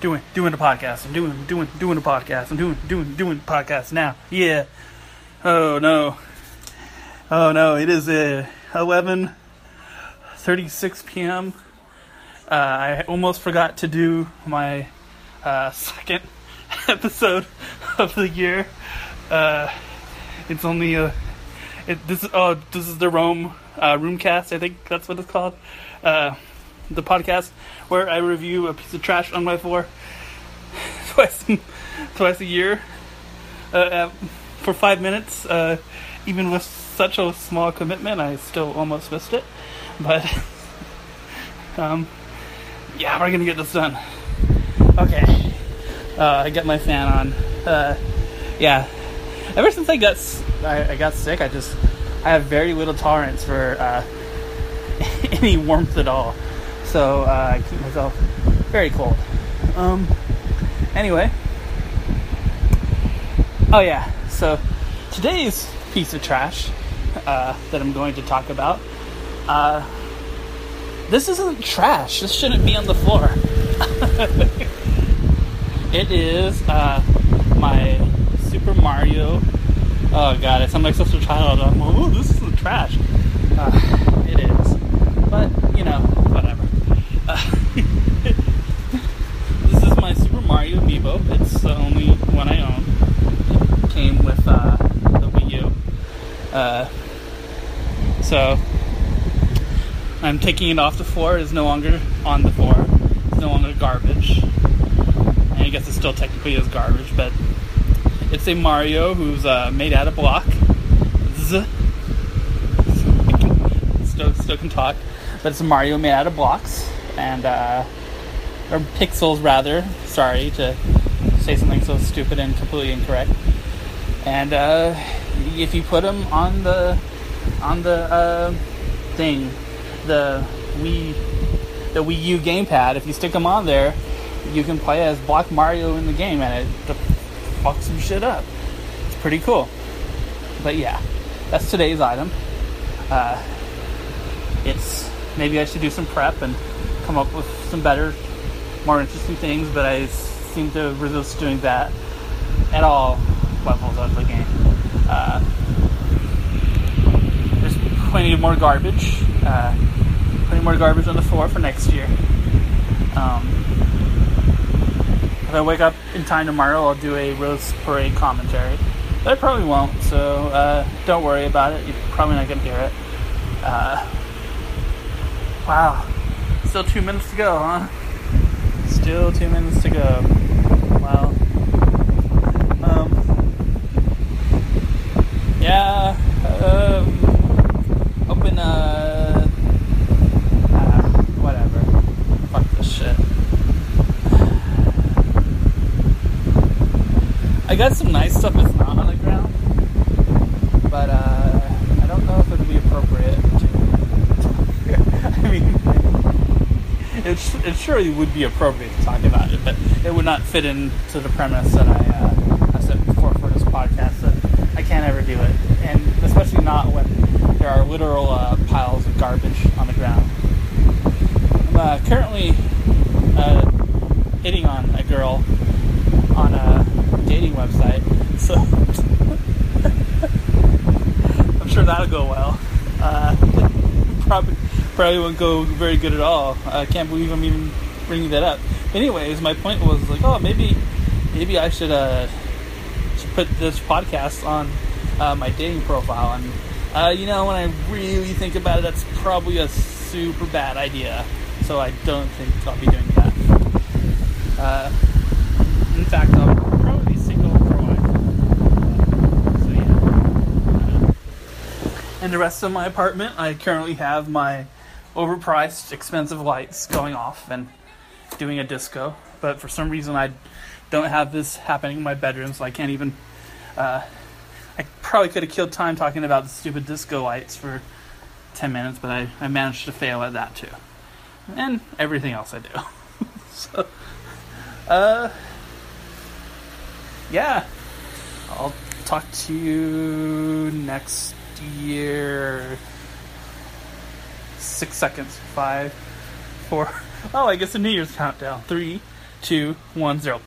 doing doing the podcast. I'm doing doing doing the podcast. I'm doing doing doing the podcast now. Yeah. Oh no. Oh no. It is uh, 11:36 p.m. Uh, I almost forgot to do my uh, second episode of the year. Uh, it's only a. It, this is oh this is the Rome uh, Roomcast. I think that's what it's called. Uh, the podcast where I review a piece of trash on my floor twice twice a year uh, for five minutes. Uh, even with such a small commitment, I still almost missed it. But um, yeah, we're gonna get this done. Okay, uh, I got my fan on. Uh, yeah, ever since I got I, I, got sick, I just I have very little tolerance for uh, any warmth at all. So uh, I keep myself very cold. Um. Anyway. Oh yeah. So today's piece of trash uh, that I'm going to talk about. Uh, this isn't trash. This shouldn't be on the floor. it is uh, my Super Mario. Oh god, it sounds like such a child. I'm like, oh, this isn't trash. Uh, it is, but you know, whatever. Uh, this is my Super Mario amiibo. It's the only one I own. It came with uh, the Wii U. Uh, so I'm taking it off the floor. It's no longer on the floor. It's no longer garbage. And I guess it still technically is garbage, but it's a Mario who's uh, made out of block. Z. Still, still can talk, but it's a Mario made out of blocks and uh, or pixels rather. Sorry to say something so stupid and completely incorrect. And uh, if you put them on the on the uh, thing the Wii the Wii U gamepad, if you stick them on there, you can play as Block Mario in the game, and it fucks some shit up. It's pretty cool. But yeah, that's today's item. Uh, it's maybe I should do some prep and come up with some better, more interesting things, but I seem to resist doing that at all levels of the game. Uh, there's plenty more garbage. Uh, putting more garbage on the floor for next year. Um, if I wake up in time tomorrow, I'll do a Rose Parade commentary. But I probably won't, so uh, don't worry about it. You're probably not going to hear it. Uh, wow. Still two minutes to go, huh? Still two minutes to go. Wow. Um, yeah. Uh, open, uh, whatever. Fuck this shit. I got some nice stuff that's not on the ground, but uh, I don't know if it would be appropriate. I mean, it, it surely would be appropriate to talk about it, but it would not fit into the premise that I, uh, I said before for this podcast. So I can't ever do it, and especially not when there are literal uh, piles of garbage on the ground. I'm uh, currently uh, hitting on a girl on a dating website. So I'm sure that'll go well. Uh, probably probably won't go very good at all. I can't believe I'm even bringing that up. Anyways, my point was like, oh, maybe maybe I should uh should put this podcast on uh, my dating profile. And uh, you know, when I really think about it, that's probably a super bad idea. So I don't think I'll be doing that. Uh, in fact, I'll probably be single for a while. So yeah. In the rest of my apartment, I currently have my overpriced, expensive lights going off and doing a disco. But for some reason, I don't have this happening in my bedroom, so I can't even. Uh, I probably could have killed time talking about the stupid disco lights for 10 minutes, but I, I managed to fail at that too. And everything else I do. so, uh, yeah. I'll talk to you next year. Six seconds. Five, four. Oh, I guess a New Year's countdown. Three, two, one, zero.